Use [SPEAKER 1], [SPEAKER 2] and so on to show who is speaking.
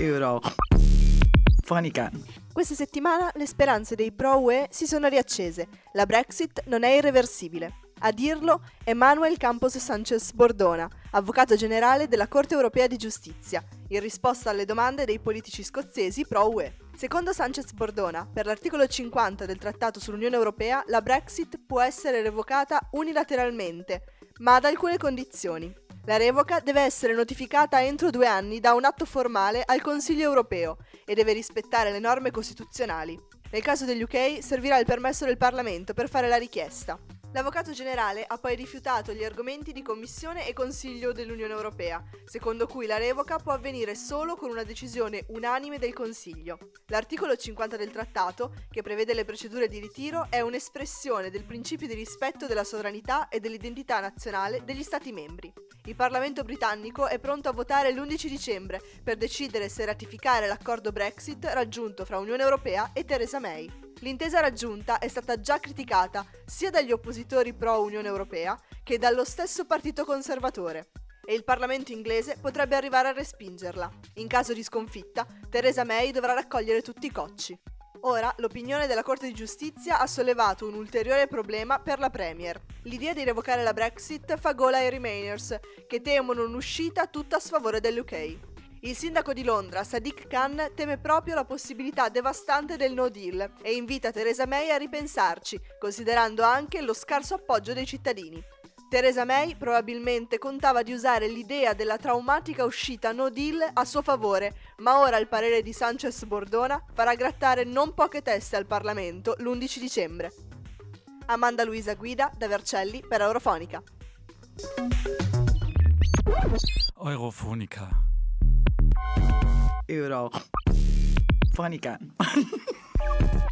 [SPEAKER 1] Eurofonica.
[SPEAKER 2] Questa settimana le speranze dei pro-UE si sono riaccese. La Brexit non è irreversibile. A dirlo Emmanuel Campos Sanchez Bordona, avvocato generale della Corte europea di giustizia, in risposta alle domande dei politici scozzesi pro-UE. Secondo Sanchez Bordona, per l'articolo 50 del Trattato sull'Unione Europea, la Brexit può essere revocata unilateralmente, ma ad alcune condizioni. La revoca deve essere notificata entro due anni da un atto formale al Consiglio europeo e deve rispettare le norme costituzionali. Nel caso degli UK servirà il permesso del Parlamento per fare la richiesta. L'Avvocato generale ha poi rifiutato gli argomenti di Commissione e Consiglio dell'Unione Europea, secondo cui la revoca può avvenire solo con una decisione unanime del Consiglio. L'articolo 50 del Trattato, che prevede le procedure di ritiro, è un'espressione del principio di rispetto della sovranità e dell'identità nazionale degli Stati membri. Il Parlamento britannico è pronto a votare l'11 dicembre per decidere se ratificare l'accordo Brexit raggiunto fra Unione Europea e Theresa May. L'intesa raggiunta è stata già criticata sia dagli oppositori pro Unione Europea che dallo stesso Partito Conservatore e il Parlamento inglese potrebbe arrivare a respingerla. In caso di sconfitta, Theresa May dovrà raccogliere tutti i cocci. Ora, l'opinione della Corte di Giustizia ha sollevato un ulteriore problema per la Premier. L'idea di revocare la Brexit fa gola ai Remainers, che temono un'uscita tutta a sfavore dell'UK. Il sindaco di Londra, Sadiq Khan, teme proprio la possibilità devastante del no deal e invita Theresa May a ripensarci, considerando anche lo scarso appoggio dei cittadini. Theresa May probabilmente contava di usare l'idea della traumatica uscita no deal a suo favore, ma ora il parere di Sanchez Bordona farà grattare non poche teste al Parlamento l'11 dicembre. Amanda Luisa Guida da Vercelli per Eurofonica.
[SPEAKER 3] Eurofonica.
[SPEAKER 1] Eurofonica.